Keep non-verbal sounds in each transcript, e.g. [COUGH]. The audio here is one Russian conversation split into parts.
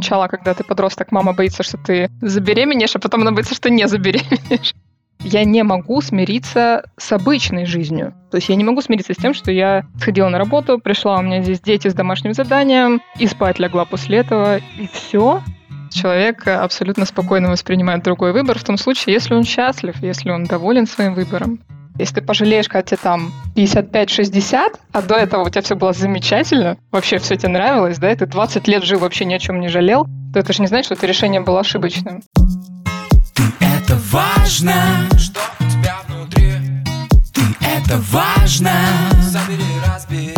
сначала, когда ты подросток, мама боится, что ты забеременеешь, а потом она боится, что не забеременеешь. [LAUGHS] Я не могу смириться с обычной жизнью. То есть я не могу смириться с тем, что я сходила на работу, пришла, у меня здесь дети с домашним заданием, и спать легла после этого, и все. Человек абсолютно спокойно воспринимает другой выбор в том случае, если он счастлив, если он доволен своим выбором. Если ты пожалеешь, когда тебе там 55-60, а до этого у тебя все было замечательно, вообще все тебе нравилось, да, и ты 20 лет жил, вообще ни о чем не жалел, то это же не значит, что это решение было ошибочным. Ты это важно, что у тебя внутри. Ты это важно, забери, разбери.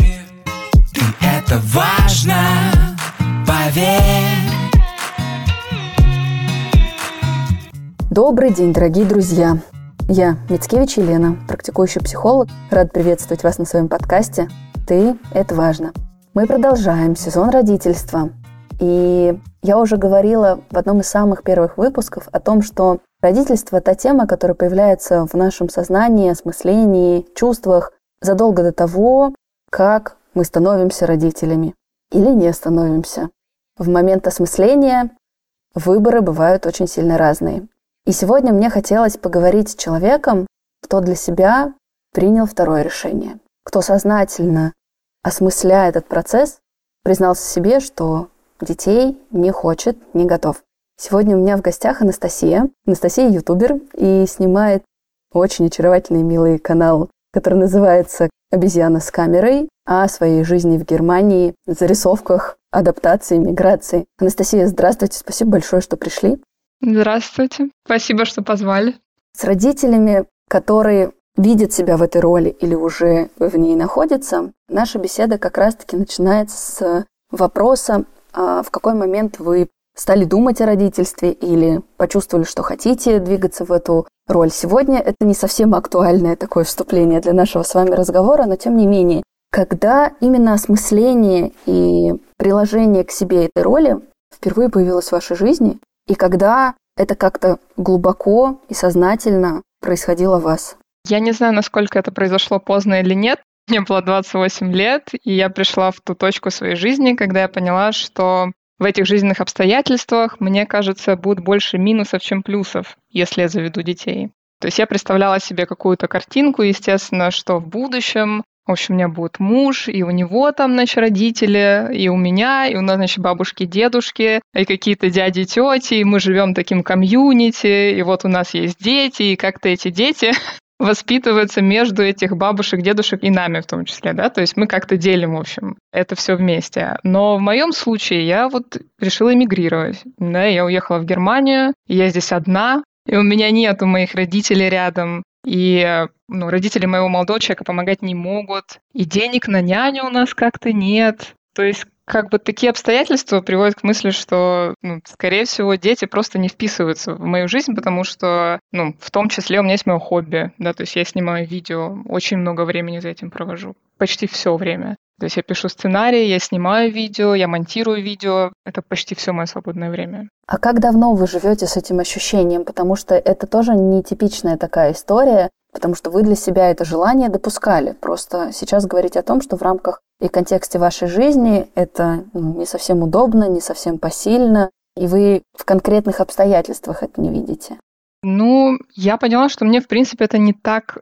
Ты это важно, поверь. Добрый день, дорогие друзья! Я Мицкевич Елена, практикующий психолог. Рад приветствовать вас на своем подкасте «Ты – это важно». Мы продолжаем сезон родительства. И я уже говорила в одном из самых первых выпусков о том, что родительство – та тема, которая появляется в нашем сознании, осмыслении, чувствах задолго до того, как мы становимся родителями или не становимся. В момент осмысления выборы бывают очень сильно разные. И сегодня мне хотелось поговорить с человеком, кто для себя принял второе решение, кто сознательно, осмысляя этот процесс, признался себе, что детей не хочет, не готов. Сегодня у меня в гостях Анастасия. Анастасия ютубер и снимает очень очаровательный милый канал, который называется «Обезьяна с камерой» о своей жизни в Германии, зарисовках, адаптации, миграции. Анастасия, здравствуйте, спасибо большое, что пришли. Здравствуйте. Спасибо, что позвали. С родителями, которые видят себя в этой роли или уже в ней находятся, наша беседа как раз-таки начинается с вопроса, а в какой момент вы стали думать о родительстве или почувствовали, что хотите двигаться в эту роль. Сегодня это не совсем актуальное такое вступление для нашего с вами разговора, но тем не менее, когда именно осмысление и приложение к себе этой роли впервые появилось в вашей жизни, и когда это как-то глубоко и сознательно происходило в вас? Я не знаю, насколько это произошло поздно или нет. Мне было 28 лет, и я пришла в ту точку своей жизни, когда я поняла, что в этих жизненных обстоятельствах, мне кажется, будет больше минусов, чем плюсов, если я заведу детей. То есть я представляла себе какую-то картинку, естественно, что в будущем в общем, у меня будет муж, и у него там, значит, родители, и у меня, и у нас, значит, бабушки, дедушки, и какие-то дяди, тети, и мы живем таким комьюнити, и вот у нас есть дети, и как-то эти дети [LAUGHS] воспитываются между этих бабушек, дедушек и нами в том числе, да, то есть мы как-то делим, в общем, это все вместе. Но в моем случае я вот решила эмигрировать, да, я уехала в Германию, я здесь одна, и у меня нету моих родителей рядом, и ну, родители моего молодого человека помогать не могут, и денег на няню у нас как-то нет. То есть как бы такие обстоятельства приводят к мысли, что, ну, скорее всего, дети просто не вписываются в мою жизнь, потому что, ну, в том числе у меня есть мое хобби, да, то есть я снимаю видео, очень много времени за этим провожу, почти все время. То есть я пишу сценарий, я снимаю видео, я монтирую видео. Это почти все мое свободное время. А как давно вы живете с этим ощущением? Потому что это тоже нетипичная такая история, потому что вы для себя это желание допускали. Просто сейчас говорить о том, что в рамках и контексте вашей жизни это ну, не совсем удобно, не совсем посильно, и вы в конкретных обстоятельствах это не видите. Ну, я поняла, что мне, в принципе, это не так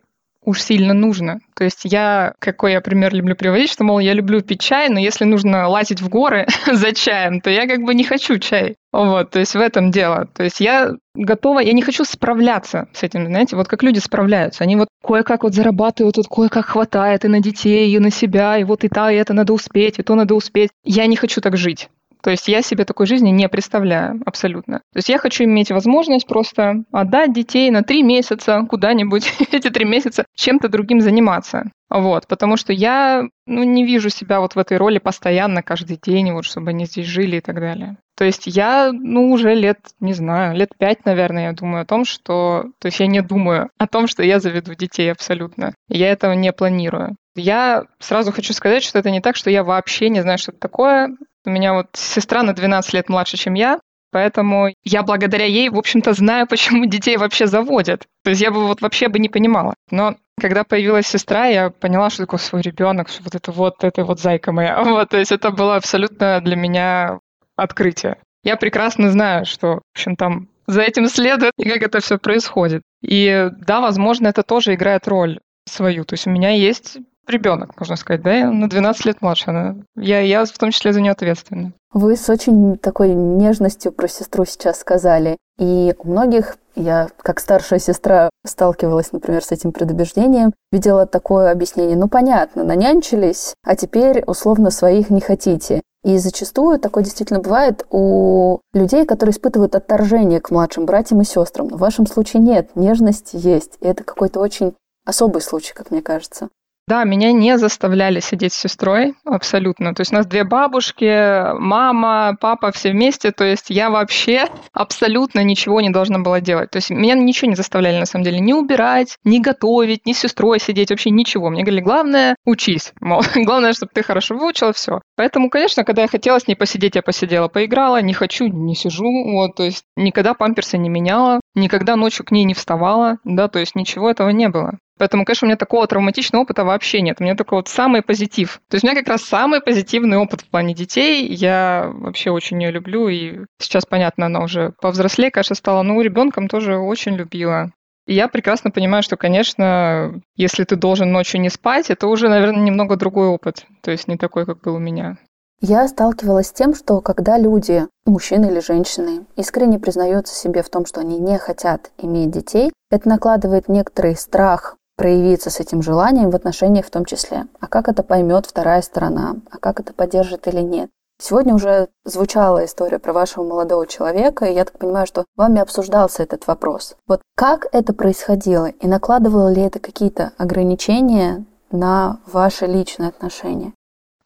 уж сильно нужно. То есть я, какой я пример люблю приводить, что, мол, я люблю пить чай, но если нужно лазить в горы [LAUGHS] за чаем, то я как бы не хочу чай. Вот, то есть в этом дело. То есть я готова, я не хочу справляться с этим, знаете, вот как люди справляются. Они вот кое-как вот зарабатывают, вот кое-как хватает и на детей, и на себя, и вот и та, и это надо успеть, и то надо успеть. Я не хочу так жить. То есть я себе такой жизни не представляю абсолютно. То есть я хочу иметь возможность просто отдать детей на три месяца куда-нибудь, [LAUGHS] эти три месяца чем-то другим заниматься. Вот, потому что я ну, не вижу себя вот в этой роли постоянно, каждый день, вот, чтобы они здесь жили и так далее. То есть я, ну, уже лет, не знаю, лет пять, наверное, я думаю о том, что... То есть я не думаю о том, что я заведу детей абсолютно. Я этого не планирую. Я сразу хочу сказать, что это не так, что я вообще не знаю, что это такое. У меня вот сестра на 12 лет младше, чем я, Поэтому я благодаря ей, в общем-то, знаю, [LAUGHS] почему детей вообще заводят. То есть я бы вот вообще бы не понимала. Но когда появилась сестра, я поняла, что такое свой ребенок, что вот это вот, это вот зайка моя. [LAUGHS] Вот, то есть это было абсолютно для меня открытие. Я прекрасно знаю, что, в общем, там за этим следует и как это все происходит. И да, возможно, это тоже играет роль свою. То есть у меня есть ребенок, можно сказать, да, на 12 лет младше. Она, я, я в том числе за нее ответственна. Вы с очень такой нежностью про сестру сейчас сказали. И у многих, я как старшая сестра сталкивалась, например, с этим предубеждением, видела такое объяснение. Ну, понятно, нанянчились, а теперь условно своих не хотите. И зачастую такое действительно бывает у людей, которые испытывают отторжение к младшим братьям и сестрам. Но в вашем случае нет, нежность есть. И это какой-то очень особый случай, как мне кажется. Да, меня не заставляли сидеть с сестрой абсолютно. То есть у нас две бабушки, мама, папа, все вместе. То есть я вообще абсолютно ничего не должна была делать. То есть меня ничего не заставляли на самом деле ни убирать, ни готовить, ни с сестрой сидеть, вообще ничего. Мне говорили, главное, учись. Мол, [LAUGHS] главное, чтобы ты хорошо выучила, все. Поэтому, конечно, когда я хотела с ней посидеть, я посидела, поиграла. Не хочу, не сижу. Вот, то есть никогда памперсы не меняла, никогда ночью к ней не вставала, да, то есть ничего этого не было. Поэтому, конечно, у меня такого травматичного опыта вообще нет. У меня только вот самый позитив. То есть у меня как раз самый позитивный опыт в плане детей. Я вообще очень ее люблю. И сейчас, понятно, она уже повзрослее, конечно, стала. Но ребенком тоже очень любила. И я прекрасно понимаю, что, конечно, если ты должен ночью не спать, это уже, наверное, немного другой опыт. То есть не такой, как был у меня. Я сталкивалась с тем, что когда люди, мужчины или женщины, искренне признаются себе в том, что они не хотят иметь детей, это накладывает некоторый страх проявиться с этим желанием в отношениях в том числе. А как это поймет вторая сторона? А как это поддержит или нет? Сегодня уже звучала история про вашего молодого человека, и я так понимаю, что вами обсуждался этот вопрос. Вот как это происходило, и накладывало ли это какие-то ограничения на ваши личные отношения?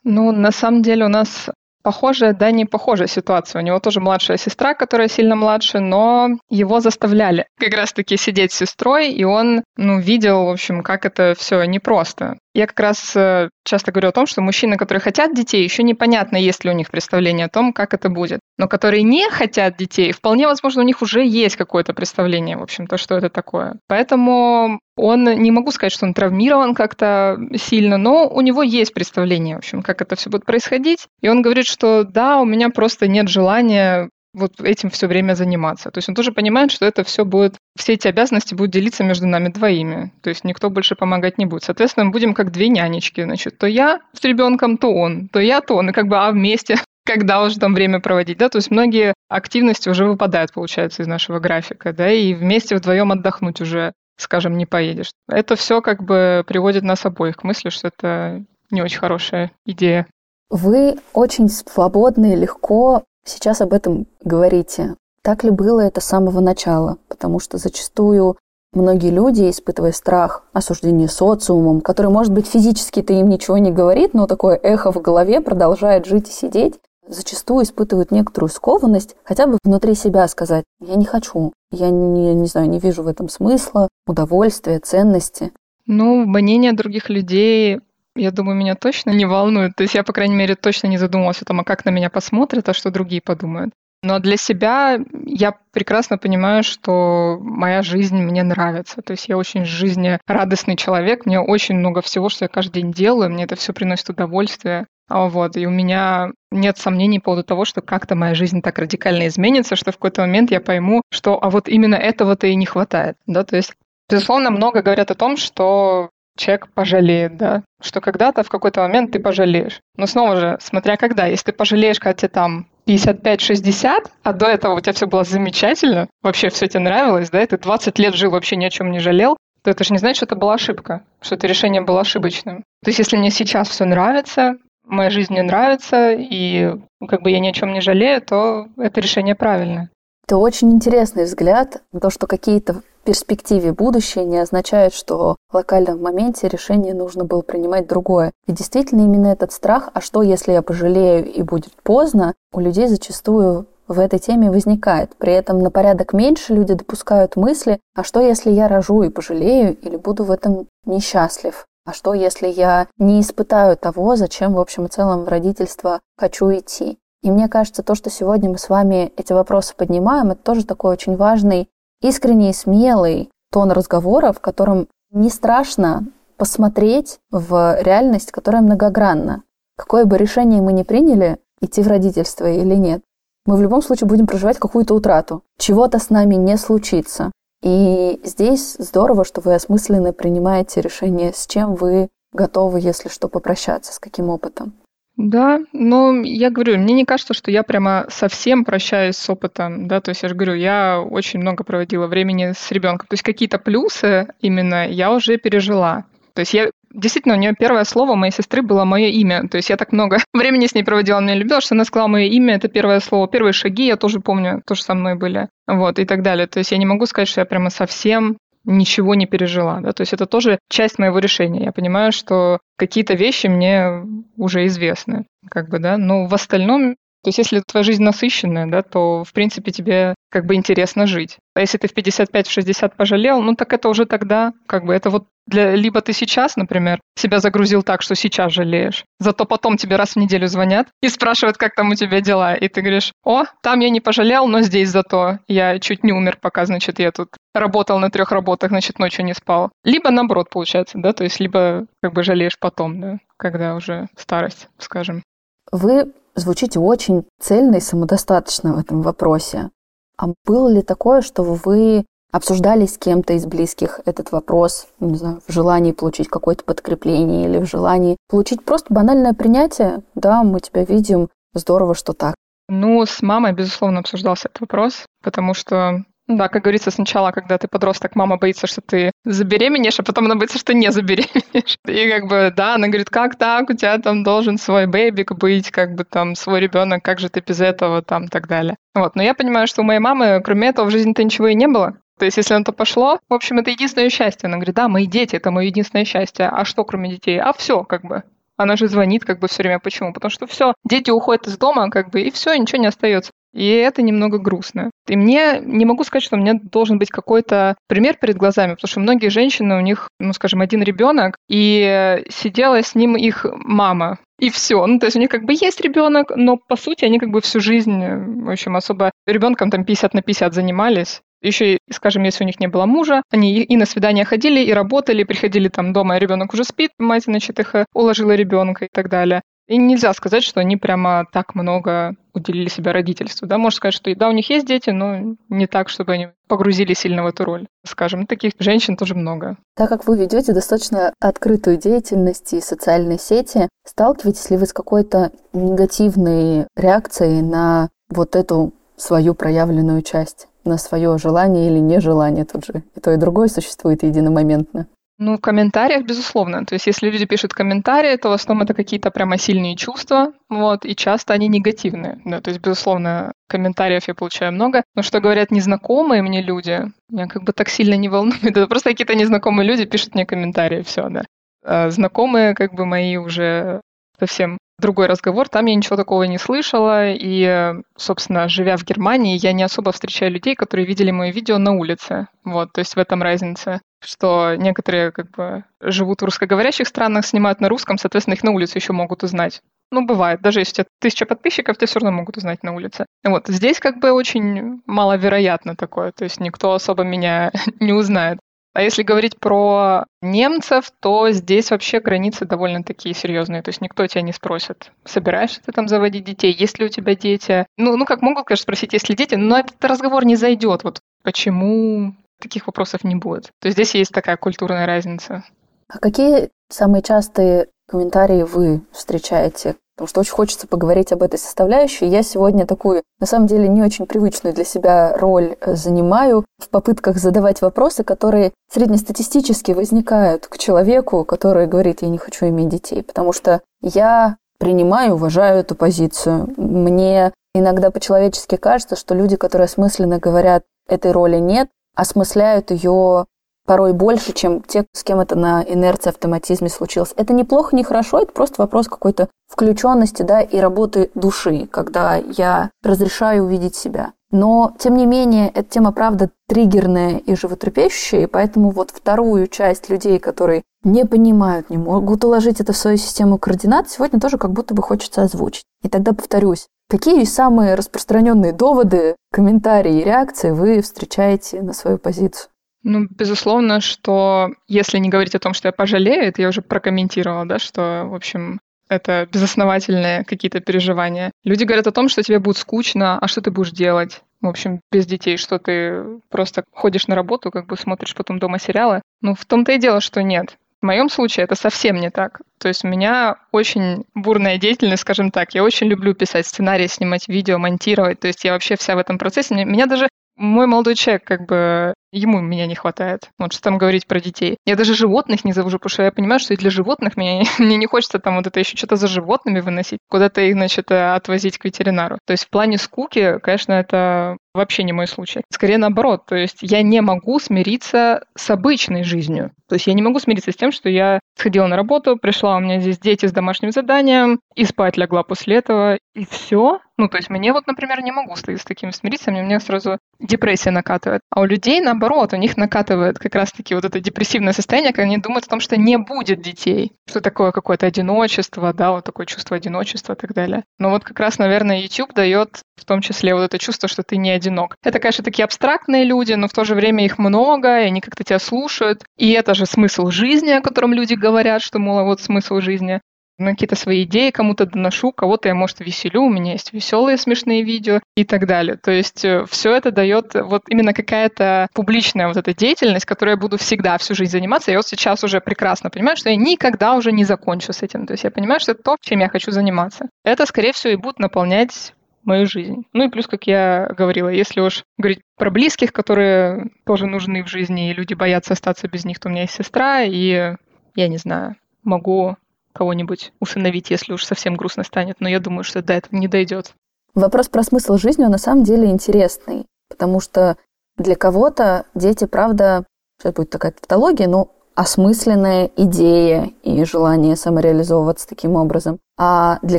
Ну, на самом деле у нас Похожая, да, не похожая ситуация. У него тоже младшая сестра, которая сильно младше, но его заставляли [LAUGHS] как раз-таки сидеть с сестрой, и он, ну, видел, в общем, как это все непросто. Я как раз э, часто говорю о том, что мужчины, которые хотят детей, еще непонятно, есть ли у них представление о том, как это будет. Но которые не хотят детей, вполне возможно, у них уже есть какое-то представление, в общем-то, что это такое. Поэтому он, не могу сказать, что он травмирован как-то сильно, но у него есть представление, в общем, как это все будет происходить. И он говорит, что да, у меня просто нет желания вот этим все время заниматься. То есть он тоже понимает, что это все будет, все эти обязанности будут делиться между нами двоими. То есть никто больше помогать не будет. Соответственно, мы будем как две нянечки. Значит, то я с ребенком, то он, то я, то он. И как бы, а вместе [LAUGHS] когда уже там время проводить, да, то есть многие активности уже выпадают, получается, из нашего графика, да, и вместе вдвоем отдохнуть уже, скажем, не поедешь. Это все как бы приводит нас обоих к мысли, что это не очень хорошая идея. Вы очень свободно и легко сейчас об этом говорите. Так ли было это с самого начала? Потому что зачастую многие люди, испытывая страх осуждения социумом, который, может быть, физически-то им ничего не говорит, но такое эхо в голове продолжает жить и сидеть, зачастую испытывают некоторую скованность хотя бы внутри себя сказать «я не хочу, я не, не знаю, не вижу в этом смысла, удовольствия, ценности». Ну, мнение других людей я думаю, меня точно не волнует. То есть я, по крайней мере, точно не задумывалась о том, а как на меня посмотрят, а что другие подумают. Но для себя я прекрасно понимаю, что моя жизнь мне нравится. То есть я очень жизнерадостный человек, мне очень много всего, что я каждый день делаю, мне это все приносит удовольствие. А вот, и у меня нет сомнений по поводу того, что как-то моя жизнь так радикально изменится, что в какой-то момент я пойму, что а вот именно этого-то и не хватает. Да? То есть Безусловно, много говорят о том, что человек пожалеет, да, что когда-то в какой-то момент ты пожалеешь. Но снова же, смотря когда, если ты пожалеешь, когда тебе там 55-60, а до этого у тебя все было замечательно, вообще все тебе нравилось, да, и ты 20 лет жил, вообще ни о чем не жалел, то это же не значит, что это была ошибка, что это решение было ошибочным. То есть если мне сейчас все нравится, моя жизнь мне нравится, и как бы я ни о чем не жалею, то это решение правильное. Это очень интересный взгляд на то, что какие-то перспективе будущее не означает, что в локальном моменте решение нужно было принимать другое. И действительно именно этот страх, а что если я пожалею и будет поздно, у людей зачастую в этой теме возникает. При этом на порядок меньше люди допускают мысли, а что если я рожу и пожалею или буду в этом несчастлив? А что если я не испытаю того, зачем в общем и целом в родительство хочу идти? И мне кажется, то, что сегодня мы с вами эти вопросы поднимаем, это тоже такой очень важный искренний смелый тон разговора, в котором не страшно посмотреть в реальность, которая многогранна. Какое бы решение мы ни приняли, идти в родительство или нет. мы в любом случае будем проживать какую-то утрату. Чего-то с нами не случится. И здесь здорово, что вы осмысленно принимаете решение, с чем вы готовы, если что, попрощаться, с каким опытом. Да, но я говорю, мне не кажется, что я прямо совсем прощаюсь с опытом, да, то есть я же говорю, я очень много проводила времени с ребенком, то есть какие-то плюсы именно я уже пережила. То есть я Действительно, у нее первое слово моей сестры было мое имя. То есть я так много [LAUGHS] времени с ней проводила, она любила, что она сказала мое имя, это первое слово. Первые шаги я тоже помню, тоже со мной были. Вот, и так далее. То есть я не могу сказать, что я прямо совсем ничего не пережила. Да? То есть это тоже часть моего решения. Я понимаю, что какие-то вещи мне уже известны. Как бы, да? Но в остальном то есть если твоя жизнь насыщенная, да, то, в принципе, тебе как бы интересно жить. А если ты в 55-60 пожалел, ну так это уже тогда, как бы это вот для, либо ты сейчас, например, себя загрузил так, что сейчас жалеешь, зато потом тебе раз в неделю звонят и спрашивают, как там у тебя дела, и ты говоришь, о, там я не пожалел, но здесь зато я чуть не умер, пока, значит, я тут работал на трех работах, значит, ночью не спал. Либо наоборот, получается, да, то есть либо как бы жалеешь потом, да, когда уже старость, скажем. Вы звучите очень цельно и самодостаточно в этом вопросе. А было ли такое, что вы обсуждали с кем-то из близких этот вопрос, не знаю, в желании получить какое-то подкрепление или в желании получить просто банальное принятие? Да, мы тебя видим, здорово, что так. Ну, с мамой, безусловно, обсуждался этот вопрос, потому что да, как говорится, сначала, когда ты подросток, мама боится, что ты забеременеешь, а потом она боится, что не забеременеешь. [LAUGHS] И как бы, да, она говорит, как так, у тебя там должен свой бэбик быть, как бы там свой ребенок, как же ты без этого, там, так далее. Вот, но я понимаю, что у моей мамы, кроме этого, в жизни-то ничего и не было. То есть, если на то пошло, в общем, это единственное счастье. Она говорит, да, мои дети, это мое единственное счастье. А что, кроме детей? А все, как бы. Она же звонит как бы все время. Почему? Потому что все, дети уходят из дома, как бы, и все, ничего не остается. И это немного грустно. И мне не могу сказать, что у меня должен быть какой-то пример перед глазами, потому что многие женщины, у них, ну, скажем, один ребенок, и сидела с ним их мама. И все. Ну, то есть у них как бы есть ребенок, но по сути они как бы всю жизнь, в общем, особо ребенком там 50 на 50 занимались. Еще, скажем, если у них не было мужа, они и на свидания ходили, и работали, приходили там дома, и ребенок уже спит, мать, значит, их э, уложила ребенка и так далее. И нельзя сказать, что они прямо так много уделили себя родительству. Да, можно сказать, что да, у них есть дети, но не так, чтобы они погрузили сильно в эту роль. Скажем, таких женщин тоже много. Так как вы ведете достаточно открытую деятельность и социальные сети, сталкиваетесь ли вы с какой-то негативной реакцией на вот эту свою проявленную часть? на свое желание или нежелание тут же. И то, и другое существует единомоментно. Ну, в комментариях, безусловно. То есть, если люди пишут комментарии, то в основном это какие-то прямо сильные чувства, вот, и часто они негативные. Да, то есть, безусловно, комментариев я получаю много. Но что говорят незнакомые мне люди, меня как бы так сильно не волнует. [LAUGHS] Это просто какие-то незнакомые люди пишут мне комментарии, все, да. А знакомые, как бы мои уже совсем другой разговор. Там я ничего такого не слышала. И, собственно, живя в Германии, я не особо встречаю людей, которые видели мои видео на улице. Вот, то есть в этом разница. Что некоторые как бы живут в русскоговорящих странах, снимают на русском, соответственно, их на улице еще могут узнать. Ну, бывает. Даже если у тебя тысяча подписчиков, тебя все равно могут узнать на улице. Вот. Здесь как бы очень маловероятно такое. То есть никто особо меня [LAUGHS] не узнает. А если говорить про немцев, то здесь вообще границы довольно такие серьезные. То есть никто тебя не спросит, собираешься ты там заводить детей, есть ли у тебя дети. Ну, ну как могут, конечно, спросить, есть ли дети, но этот разговор не зайдет. Вот почему таких вопросов не будет. То есть здесь есть такая культурная разница. А какие самые частые комментарии вы встречаете потому что очень хочется поговорить об этой составляющей. Я сегодня такую, на самом деле, не очень привычную для себя роль э, занимаю в попытках задавать вопросы, которые среднестатистически возникают к человеку, который говорит, я не хочу иметь детей, потому что я принимаю, уважаю эту позицию. Мне иногда по-человечески кажется, что люди, которые осмысленно говорят, этой роли нет, осмысляют ее порой больше, чем те, с кем это на инерции, автоматизме случилось. Это неплохо, не хорошо, это просто вопрос какой-то включенности, да, и работы души, когда я разрешаю увидеть себя. Но, тем не менее, эта тема, правда, триггерная и животрепещущая, и поэтому вот вторую часть людей, которые не понимают, не могут уложить это в свою систему координат, сегодня тоже как будто бы хочется озвучить. И тогда повторюсь, какие самые распространенные доводы, комментарии и реакции вы встречаете на свою позицию? Ну, безусловно, что если не говорить о том, что я пожалею, это я уже прокомментировала, да, что, в общем, это безосновательные какие-то переживания. Люди говорят о том, что тебе будет скучно, а что ты будешь делать? В общем, без детей, что ты просто ходишь на работу, как бы смотришь потом дома сериалы. Ну, в том-то и дело, что нет. В моем случае это совсем не так. То есть у меня очень бурная деятельность, скажем так. Я очень люблю писать сценарии, снимать видео, монтировать. То есть я вообще вся в этом процессе. Меня даже мой молодой человек, как бы, ему меня не хватает. Вот что там говорить про детей. Я даже животных не завожу, потому что я понимаю, что и для животных мне, [LAUGHS] мне не хочется там вот это еще что-то за животными выносить, куда-то их, значит, э, отвозить к ветеринару. То есть в плане скуки, конечно, это вообще не мой случай. Скорее наоборот, то есть я не могу смириться с обычной жизнью. То есть я не могу смириться с тем, что я сходила на работу, пришла, у меня здесь дети с домашним заданием, и спать легла после этого, и все. Ну, то есть мне вот, например, не могу с таким смириться, мне, мне сразу депрессия накатывает. А у людей, наоборот, у них накатывает как раз-таки вот это депрессивное состояние, когда они думают о том, что не будет детей, что такое какое-то одиночество, да, вот такое чувство одиночества и так далее. Но вот как раз, наверное, YouTube дает в том числе вот это чувство, что ты не одинок. Это, конечно, такие абстрактные люди, но в то же время их много, и они как-то тебя слушают. И это же смысл жизни, о котором люди говорят, что, мол, вот смысл жизни на какие-то свои идеи кому-то доношу, кого-то я, может, веселю, у меня есть веселые смешные видео и так далее. То есть э, все это дает вот именно какая-то публичная вот эта деятельность, которой я буду всегда всю жизнь заниматься. Я вот сейчас уже прекрасно понимаю, что я никогда уже не закончу с этим. То есть я понимаю, что это то, чем я хочу заниматься. Это, скорее всего, и будет наполнять мою жизнь. Ну и плюс, как я говорила, если уж говорить про близких, которые тоже нужны в жизни, и люди боятся остаться без них, то у меня есть сестра, и я не знаю, могу кого-нибудь усыновить, если уж совсем грустно станет, но я думаю, что до этого не дойдет. Вопрос про смысл жизни, он на самом деле интересный, потому что для кого-то дети, правда, сейчас будет такая тавтология, но осмысленная идея и желание самореализовываться таким образом. А для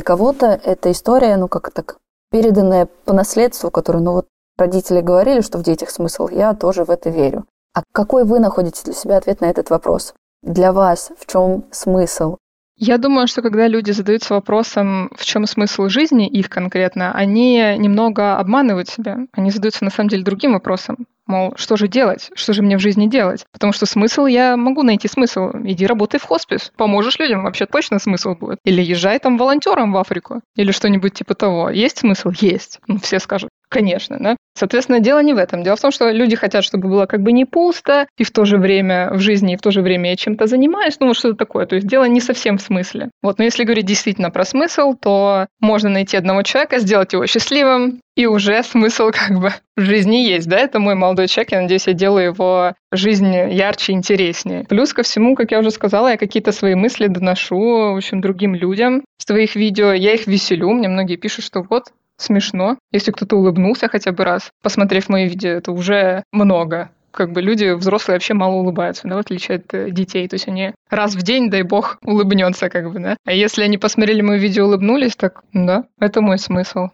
кого-то эта история, ну как так, переданное по наследству, которое, ну вот родители говорили, что в детях смысл, я тоже в это верю. А какой вы находите для себя ответ на этот вопрос? Для вас в чем смысл? Я думаю, что когда люди задаются вопросом, в чем смысл жизни их конкретно, они немного обманывают себя. Они задаются на самом деле другим вопросом. Мол, что же делать? Что же мне в жизни делать? Потому что смысл, я могу найти смысл. Иди работай в хоспис. Поможешь людям, вообще точно смысл будет. Или езжай там волонтером в Африку. Или что-нибудь типа того. Есть смысл? Есть. Ну, все скажут. Конечно, да. Соответственно, дело не в этом. Дело в том, что люди хотят, чтобы было как бы не пусто, и в то же время в жизни, и в то же время я чем-то занимаюсь, ну вот что-то такое. То есть дело не совсем в смысле. Вот, но если говорить действительно про смысл, то можно найти одного человека, сделать его счастливым, и уже смысл как бы в жизни есть, да, это мой молодой человек, я надеюсь, я делаю его жизнь ярче, интереснее. Плюс ко всему, как я уже сказала, я какие-то свои мысли доношу, в общем, другим людям в своих видео, я их веселю, мне многие пишут, что вот, смешно. Если кто-то улыбнулся хотя бы раз, посмотрев мои видео, это уже много как бы люди взрослые вообще мало улыбаются, да, в отличие от э, детей. То есть они раз в день, дай бог, улыбнется, как бы, да. А если они посмотрели мои видео, улыбнулись, так, да, это мой смысл.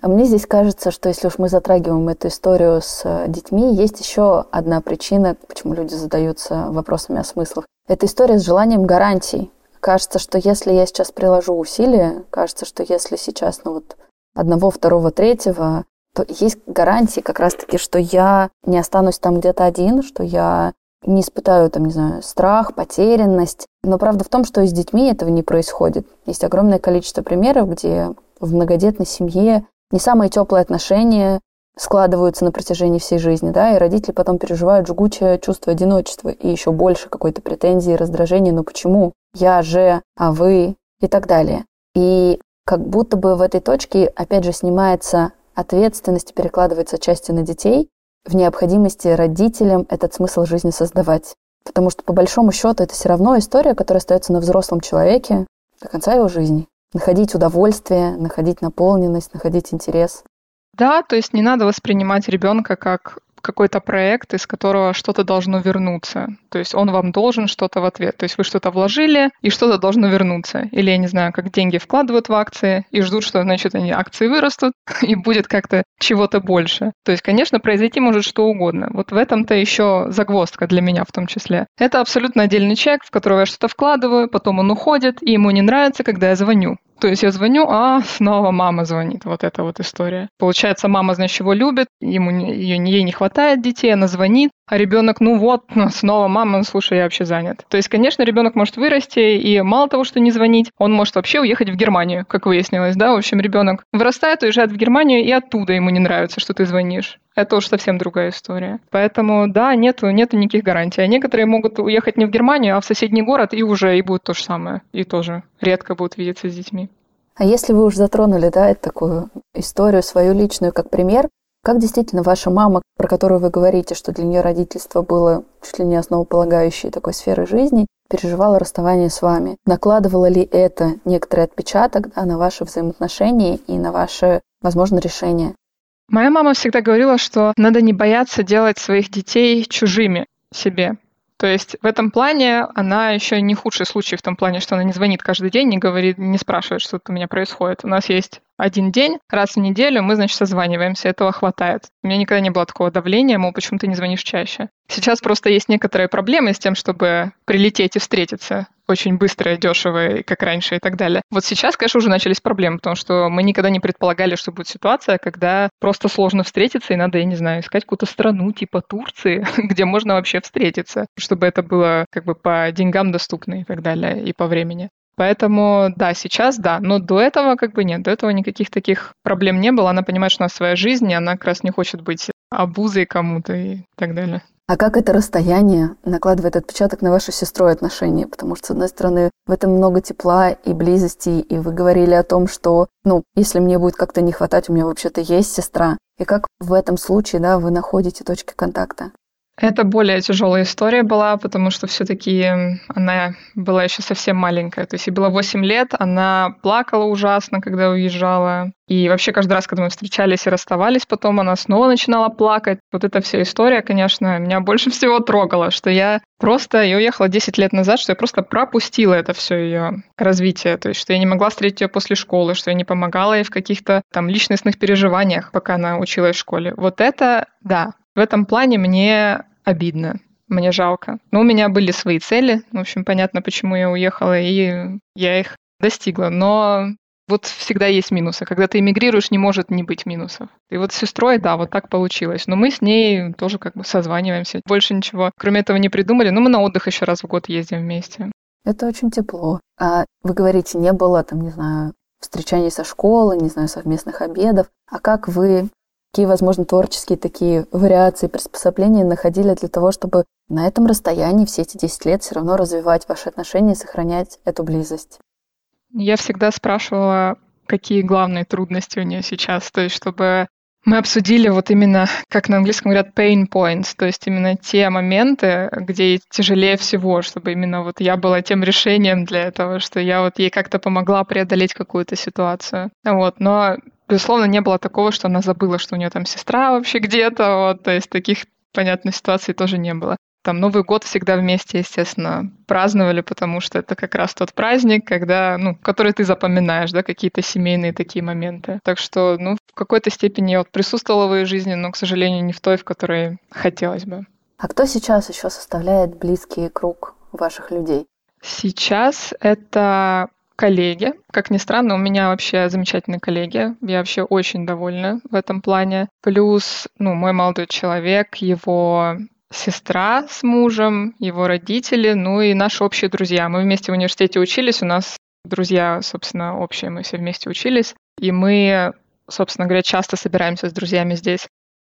А мне здесь кажется, что если уж мы затрагиваем эту историю с э, детьми, есть еще одна причина, почему люди задаются вопросами о смыслах. Это история с желанием гарантий. Кажется, что если я сейчас приложу усилия, кажется, что если сейчас, ну вот, одного, второго, третьего, то есть гарантии как раз-таки, что я не останусь там где-то один, что я не испытаю, там, не знаю, страх, потерянность. Но правда в том, что и с детьми этого не происходит. Есть огромное количество примеров, где в многодетной семье не самые теплые отношения складываются на протяжении всей жизни, да, и родители потом переживают жгучее чувство одиночества и еще больше какой-то претензии, раздражения, ну почему? Я же, а вы и так далее. И как будто бы в этой точке, опять же, снимается ответственность и перекладывается части на детей, в необходимости родителям этот смысл жизни создавать. Потому что, по большому счету, это все равно история, которая остается на взрослом человеке до конца его жизни. Находить удовольствие, находить наполненность, находить интерес. Да, то есть не надо воспринимать ребенка как какой-то проект, из которого что-то должно вернуться. То есть он вам должен что-то в ответ. То есть вы что-то вложили, и что-то должно вернуться. Или, я не знаю, как деньги вкладывают в акции и ждут, что, значит, они акции вырастут, [LAUGHS] и будет как-то чего-то больше. То есть, конечно, произойти может что угодно. Вот в этом-то еще загвоздка для меня в том числе. Это абсолютно отдельный человек, в которого я что-то вкладываю, потом он уходит, и ему не нравится, когда я звоню То есть я звоню, а снова мама звонит. Вот эта вот история. Получается, мама, значит, его любит, ему, ее, ей не хватает детей, она звонит, а ребенок, ну вот, снова мама, ну, слушай, я вообще занят. То есть, конечно, ребенок может вырасти, и мало того, что не звонить, он может вообще уехать в Германию, как выяснилось, да, в общем, ребенок вырастает, уезжает в Германию, и оттуда ему не нравится, что ты звонишь. Это уж совсем другая история. Поэтому, да, нету, нету никаких гарантий. А некоторые могут уехать не в Германию, а в соседний город, и уже и будет то же самое. И тоже редко будут видеться с детьми. А если вы уже затронули, да, такую историю свою личную как пример, как действительно ваша мама, про которую вы говорите, что для нее родительство было чуть ли не основополагающей такой сферой жизни, переживала расставание с вами? Накладывало ли это некоторый отпечаток да, на ваши взаимоотношения и на ваши, возможно, решения? Моя мама всегда говорила, что надо не бояться делать своих детей чужими себе. То есть в этом плане она еще не худший случай в том плане, что она не звонит каждый день, не говорит, не спрашивает, что у меня происходит. У нас есть один день, раз в неделю мы, значит, созваниваемся, этого хватает. У меня никогда не было такого давления, мол, почему ты не звонишь чаще. Сейчас просто есть некоторые проблемы с тем, чтобы прилететь и встретиться очень быстро, дешево, как раньше и так далее. Вот сейчас, конечно, уже начались проблемы, потому что мы никогда не предполагали, что будет ситуация, когда просто сложно встретиться, и надо, я не знаю, искать какую-то страну типа Турции, [LAUGHS] где можно вообще встретиться, чтобы это было как бы по деньгам доступно и так далее, и по времени. Поэтому, да, сейчас да, но до этого как бы нет, до этого никаких таких проблем не было. Она понимает, что у нас своя жизнь, и она как раз не хочет быть обузой кому-то и так далее. А как это расстояние накладывает отпечаток на вашу сестру отношения? Потому что, с одной стороны, в этом много тепла и близости, и вы говорили о том, что, ну, если мне будет как-то не хватать, у меня вообще-то есть сестра. И как в этом случае, да, вы находите точки контакта? Это более тяжелая история была, потому что все-таки она была еще совсем маленькая. То есть ей было 8 лет, она плакала ужасно, когда уезжала. И вообще каждый раз, когда мы встречались и расставались, потом она снова начинала плакать. Вот эта вся история, конечно, меня больше [LAUGHS] всего трогала, что я просто, я уехала 10 лет назад, что я просто пропустила это все ее развитие. То есть, что я не могла встретить ее после школы, что я не помогала ей в каких-то там личностных переживаниях, пока она училась в школе. Вот это, да, в этом плане мне обидно, мне жалко. Но у меня были свои цели, в общем, понятно, почему я уехала, и я их достигла. Но вот всегда есть минусы. Когда ты эмигрируешь, не может не быть минусов. И вот с сестрой, да, вот так получилось. Но мы с ней тоже как бы созваниваемся. Больше ничего, кроме этого, не придумали. Но мы на отдых еще раз в год ездим вместе. Это очень тепло. А вы говорите, не было там, не знаю, встречаний со школы, не знаю, совместных обедов. А как вы какие, возможно, творческие такие вариации, приспособления находили для того, чтобы на этом расстоянии все эти 10 лет все равно развивать ваши отношения и сохранять эту близость? Я всегда спрашивала, какие главные трудности у нее сейчас, то есть чтобы мы обсудили вот именно, как на английском говорят, pain points, то есть именно те моменты, где ей тяжелее всего, чтобы именно вот я была тем решением для этого, что я вот ей как-то помогла преодолеть какую-то ситуацию. Вот, но безусловно, не было такого, что она забыла, что у нее там сестра вообще где-то, вот, то есть таких, понятных ситуаций тоже не было. Там Новый год всегда вместе, естественно, праздновали, потому что это как раз тот праздник, когда, ну, который ты запоминаешь, да, какие-то семейные такие моменты. Так что, ну, в какой-то степени я вот присутствовала в ее жизни, но, к сожалению, не в той, в которой хотелось бы. А кто сейчас еще составляет близкий круг ваших людей? Сейчас это коллеги. Как ни странно, у меня вообще замечательные коллеги. Я вообще очень довольна в этом плане. Плюс, ну, мой молодой человек, его сестра с мужем, его родители, ну и наши общие друзья. Мы вместе в университете учились, у нас друзья, собственно, общие, мы все вместе учились. И мы, собственно говоря, часто собираемся с друзьями здесь.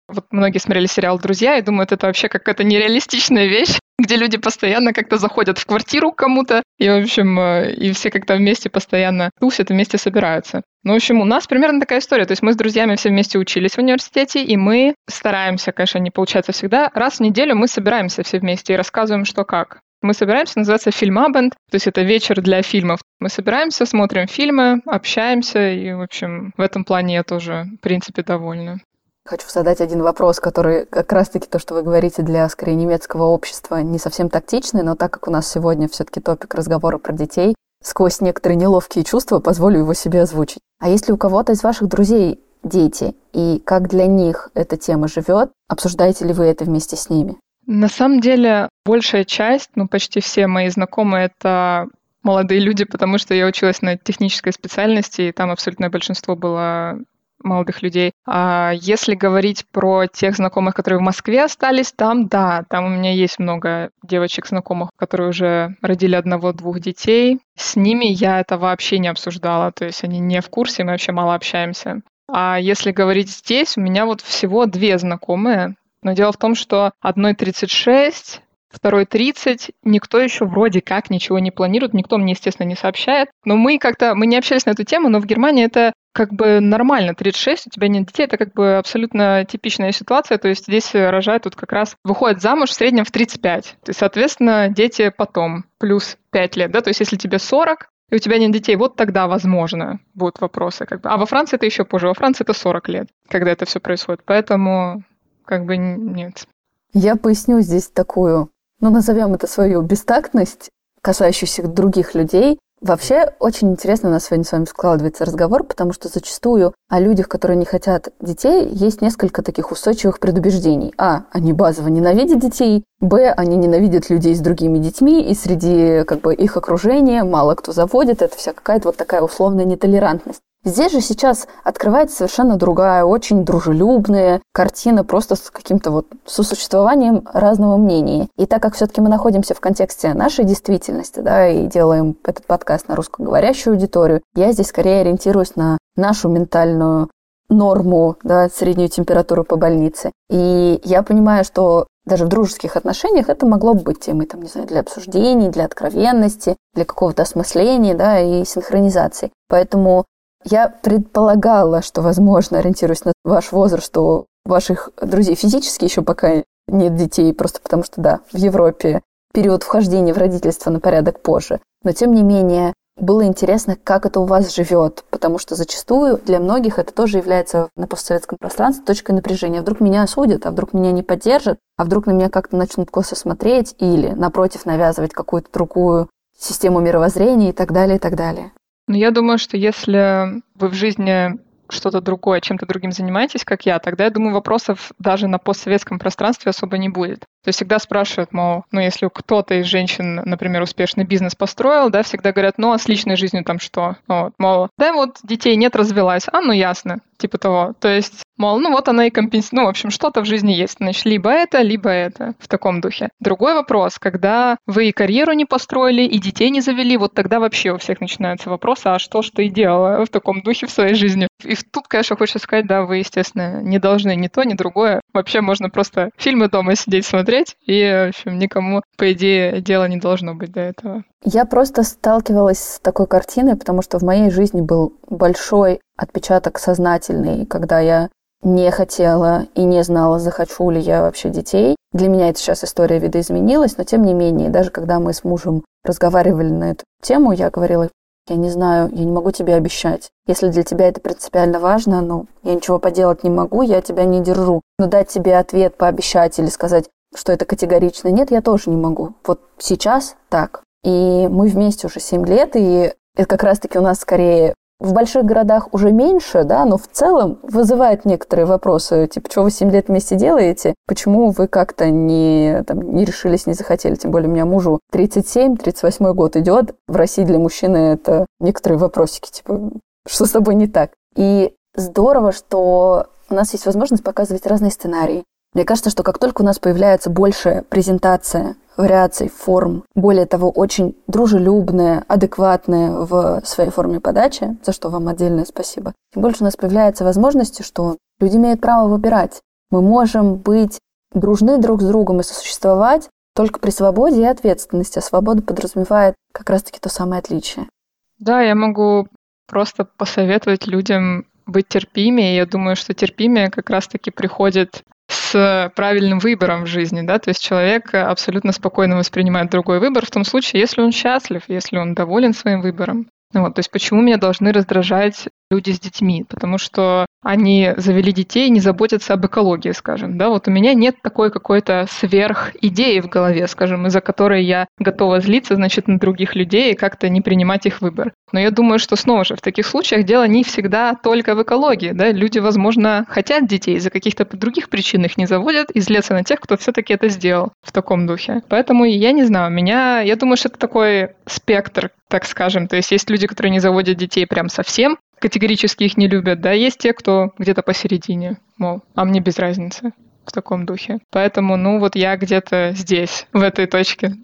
Вот многие смотрели сериал «Друзья» и думают, это вообще какая-то нереалистичная вещь, [LAUGHS] где люди постоянно как-то заходят в квартиру кому-то, и, в общем, э, и все как-то вместе постоянно тусят, вместе собираются. Ну, в общем, у нас примерно такая история. То есть мы с друзьями все вместе учились в университете, и мы стараемся, конечно, не получается всегда, раз в неделю мы собираемся все вместе и рассказываем, что как. Мы собираемся, называется фильмабенд, то есть это вечер для фильмов. Мы собираемся, смотрим фильмы, общаемся, и, в общем, в этом плане я тоже, в принципе, довольна. Хочу задать один вопрос, который как раз-таки то, что вы говорите для, скорее, немецкого общества, не совсем тактичный, но так как у нас сегодня все-таки топик разговора про детей, сквозь некоторые неловкие чувства позволю его себе озвучить. А если у кого-то из ваших друзей дети, и как для них эта тема живет, обсуждаете ли вы это вместе с ними? На самом деле, большая часть, ну почти все мои знакомые, это молодые люди, потому что я училась на технической специальности, и там абсолютное большинство было молодых людей. А если говорить про тех знакомых, которые в Москве остались, там, да, там у меня есть много девочек знакомых, которые уже родили одного-двух детей. С ними я это вообще не обсуждала, то есть они не в курсе, мы вообще мало общаемся. А если говорить здесь, у меня вот всего две знакомые, но дело в том, что одной 36, второй 30, никто еще вроде как ничего не планирует, никто мне, естественно, не сообщает. Но мы как-то, мы не общались на эту тему, но в Германии это как бы нормально. 36, у тебя нет детей, это как бы абсолютно типичная ситуация. То есть здесь рожают тут как раз, выходят замуж в среднем в 35. То есть, соответственно, дети потом, плюс 5 лет, да, то есть если тебе 40, и у тебя нет детей, вот тогда, возможно, будут вопросы. Как бы. А во Франции это еще позже. Во Франции это 40 лет, когда это все происходит. Поэтому как бы нет. Я поясню здесь такую, ну, назовем это свою бестактность, касающуюся других людей. Вообще, очень интересно у нас сегодня с вами складывается разговор, потому что зачастую о людях, которые не хотят детей, есть несколько таких устойчивых предубеждений. А, они базово ненавидят детей. Б, они ненавидят людей с другими детьми, и среди как бы их окружения мало кто заводит. Это вся какая-то вот такая условная нетолерантность. Здесь же сейчас открывается совершенно другая, очень дружелюбная картина просто с каким-то вот сосуществованием разного мнения. И так как все-таки мы находимся в контексте нашей действительности, да, и делаем этот подкаст на русскоговорящую аудиторию, я здесь скорее ориентируюсь на нашу ментальную норму, да, среднюю температуру по больнице. И я понимаю, что даже в дружеских отношениях это могло бы быть темой, там, не знаю, для обсуждений, для откровенности, для какого-то осмысления, да, и синхронизации. Поэтому я предполагала, что, возможно, ориентируясь на ваш возраст, что ваших друзей физически еще пока нет детей, просто потому что, да, в Европе период вхождения в родительство на порядок позже. Но, тем не менее, было интересно, как это у вас живет, потому что зачастую для многих это тоже является на постсоветском пространстве точкой напряжения. Вдруг меня осудят, а вдруг меня не поддержат, а вдруг на меня как-то начнут косо смотреть или, напротив, навязывать какую-то другую систему мировоззрения и так далее, и так далее. Ну, я думаю, что если вы в жизни что-то другое, чем-то другим занимаетесь, как я, тогда, я думаю, вопросов даже на постсоветском пространстве особо не будет. То есть всегда спрашивают, мол, ну, если кто-то из женщин, например, успешный бизнес построил, да, всегда говорят, ну, а с личной жизнью там что? Вот, мол, да, вот детей нет, развелась. А, ну, ясно, типа того. То есть Мол, ну вот она и компенсирует. Ну, в общем, что-то в жизни есть. Значит, либо это, либо это. В таком духе. Другой вопрос, когда вы и карьеру не построили, и детей не завели, вот тогда вообще у всех начинаются вопросы, а что ж ты делала в таком духе в своей жизни? И тут, конечно, хочется сказать, да, вы, естественно, не должны ни то, ни другое. Вообще можно просто фильмы дома сидеть смотреть, и, в общем, никому, по идее, дела не должно быть до этого. Я просто сталкивалась с такой картиной, потому что в моей жизни был большой отпечаток сознательный, когда я не хотела и не знала, захочу ли я вообще детей. Для меня это сейчас история видоизменилась, но тем не менее, даже когда мы с мужем разговаривали на эту тему, я говорила, я не знаю, я не могу тебе обещать. Если для тебя это принципиально важно, ну, я ничего поделать не могу, я тебя не держу. Но дать тебе ответ, пообещать или сказать, что это категорично нет, я тоже не могу. Вот сейчас так. И мы вместе уже 7 лет, и это как раз-таки у нас скорее в больших городах уже меньше, да, но в целом вызывает некоторые вопросы, типа, что вы 7 лет вместе делаете, почему вы как-то не, там, не решились, не захотели, тем более у меня мужу 37, 38 год идет, в России для мужчины это некоторые вопросики, типа, что с тобой не так. И здорово, что у нас есть возможность показывать разные сценарии. Мне кажется, что как только у нас появляется большая презентация вариаций форм. Более того, очень дружелюбные, адекватные в своей форме подачи, за что вам отдельное спасибо. Тем больше у нас появляется возможности, что люди имеют право выбирать. Мы можем быть дружны друг с другом и сосуществовать только при свободе и ответственности. А свобода подразумевает как раз-таки то самое отличие. Да, я могу просто посоветовать людям быть терпимее. Я думаю, что терпимее как раз-таки приходит правильным выбором в жизни, да, то есть человек абсолютно спокойно воспринимает другой выбор в том случае, если он счастлив, если он доволен своим выбором. Вот, то есть почему меня должны раздражать люди с детьми, потому что они завели детей не заботятся об экологии, скажем. Да, вот у меня нет такой какой-то сверх идеи в голове, скажем, из-за которой я готова злиться, значит, на других людей и как-то не принимать их выбор. Но я думаю, что снова же в таких случаях дело не всегда только в экологии. Да? Люди, возможно, хотят детей, из-за каких-то других причин их не заводят и злятся на тех, кто все-таки это сделал в таком духе. Поэтому я не знаю, меня, я думаю, что это такой спектр, так скажем. То есть есть люди, которые не заводят детей прям совсем, категорически их не любят, да, есть те, кто где-то посередине, мол, а мне без разницы в таком духе. Поэтому, ну, вот я где-то здесь, в этой точке.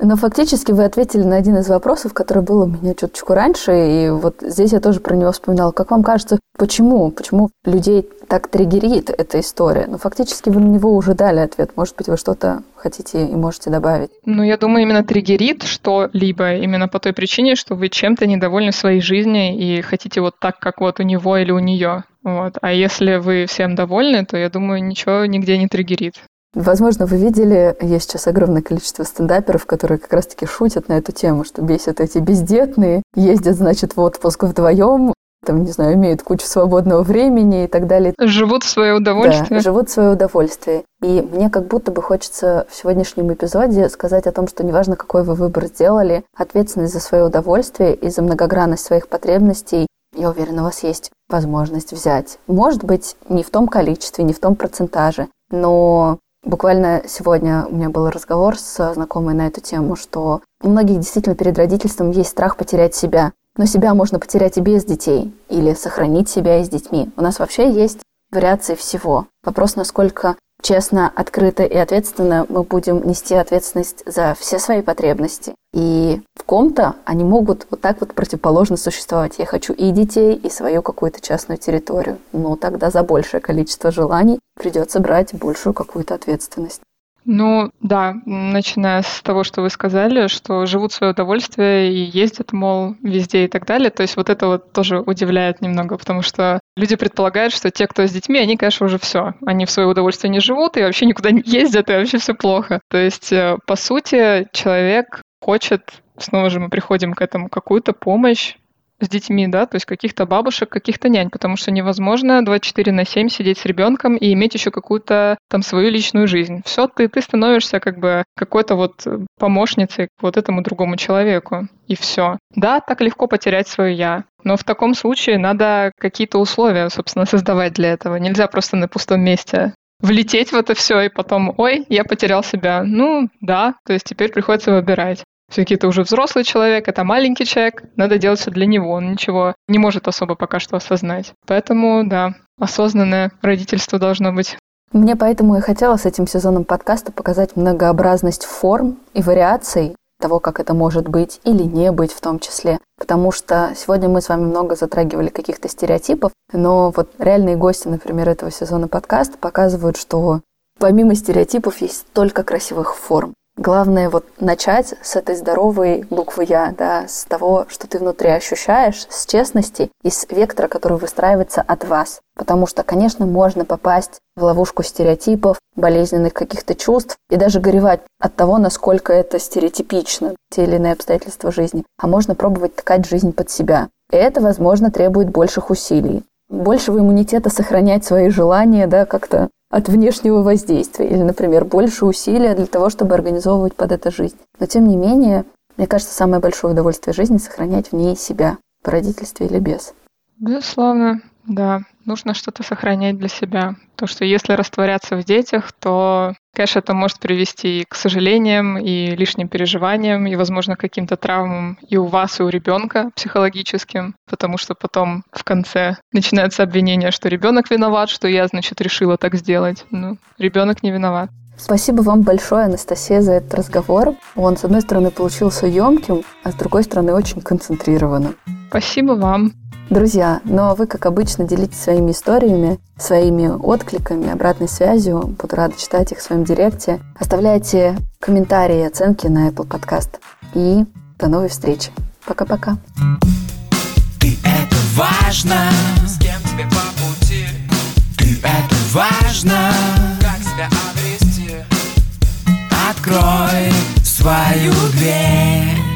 Но фактически вы ответили на один из вопросов, который был у меня чуточку раньше, и вот здесь я тоже про него вспоминала. Как вам кажется, почему? Почему людей так триггерит эта история? Ну, фактически вы на него уже дали ответ. Может быть, вы что-то хотите и можете добавить? Ну, я думаю, именно триггерит что-либо именно по той причине, что вы чем-то недовольны в своей жизни и хотите вот так, как вот у него или у нее. Вот. А если вы всем довольны, то, я думаю, ничего нигде не триггерит. Возможно, вы видели, есть сейчас огромное количество стендаперов, которые как раз-таки шутят на эту тему, что бесят эти бездетные, ездят, значит, в отпуск вдвоем, там, не знаю, имеют кучу свободного времени и так далее. Живут в свое удовольствие. Да, живут в свое удовольствие. И мне как будто бы хочется в сегодняшнем эпизоде сказать о том, что неважно, какой вы выбор сделали, ответственность за свое удовольствие и за многогранность своих потребностей, я уверена, у вас есть возможность взять. Может быть, не в том количестве, не в том процентаже, но Буквально сегодня у меня был разговор с знакомой на эту тему, что у многих действительно перед родительством есть страх потерять себя. Но себя можно потерять и без детей, или сохранить себя и с детьми. У нас вообще есть вариации всего. Вопрос, насколько честно, открыто и ответственно мы будем нести ответственность за все свои потребности. И в ком-то они могут вот так вот противоположно существовать. Я хочу и детей, и свою какую-то частную территорию. Но тогда за большее количество желаний придется брать большую какую-то ответственность. Ну да, начиная с того, что вы сказали, что живут в свое удовольствие и ездят, мол, везде и так далее. То есть вот это вот тоже удивляет немного, потому что люди предполагают, что те, кто с детьми, они, конечно, уже все. Они в свое удовольствие не живут и вообще никуда не ездят, и вообще все плохо. То есть, э, по сути, человек хочет, снова же мы приходим к этому, какую-то помощь, с детьми, да, то есть каких-то бабушек, каких-то нянь, потому что невозможно 24 на 7 сидеть с ребенком и иметь еще какую-то там свою личную жизнь. Все, ты, ты становишься как бы какой-то вот помощницей вот этому другому человеку. И все. Да, так легко потерять свое я. Но в таком случае надо какие-то условия, собственно, создавать для этого. Нельзя просто на пустом месте влететь в это все и потом, ой, я потерял себя. Ну, да, то есть теперь приходится выбирать. Все-таки ты уже взрослый человек, это маленький человек, надо делать все для него, он ничего не может особо пока что осознать. Поэтому, да, осознанное родительство должно быть. Мне поэтому и хотелось этим сезоном подкаста показать многообразность форм и вариаций того, как это может быть или не быть в том числе. Потому что сегодня мы с вами много затрагивали каких-то стереотипов, но вот реальные гости, например, этого сезона подкаста показывают, что помимо стереотипов есть столько красивых форм. Главное вот начать с этой здоровой буквы «Я», да, с того, что ты внутри ощущаешь, с честности и с вектора, который выстраивается от вас. Потому что, конечно, можно попасть в ловушку стереотипов, болезненных каких-то чувств и даже горевать от того, насколько это стереотипично, те или иные обстоятельства жизни. А можно пробовать ткать жизнь под себя. И это, возможно, требует больших усилий большего иммунитета сохранять свои желания, да, как-то от внешнего воздействия. Или, например, больше усилия для того, чтобы организовывать под это жизнь. Но, тем не менее, мне кажется, самое большое удовольствие жизни — сохранять в ней себя, по родительстве или без. Безусловно, да нужно что-то сохранять для себя. То, что если растворяться в детях, то, конечно, это может привести и к сожалениям, и лишним переживаниям, и, возможно, каким-то травмам и у вас, и у ребенка психологическим, потому что потом в конце начинается обвинение, что ребенок виноват, что я, значит, решила так сделать. Ну, ребенок не виноват. Спасибо вам большое, Анастасия, за этот разговор. Он, с одной стороны, получился емким, а с другой стороны, очень концентрированным. Спасибо вам. Друзья, ну а вы, как обычно, делитесь своими историями, своими откликами, обратной связью. Буду рада читать их в своем директе. Оставляйте комментарии и оценки на Apple Podcast. И до новой встречи. Пока-пока. Ты это важно. С кем тебе по пути? Ты это важно. Как себя обрести? Открой свою дверь.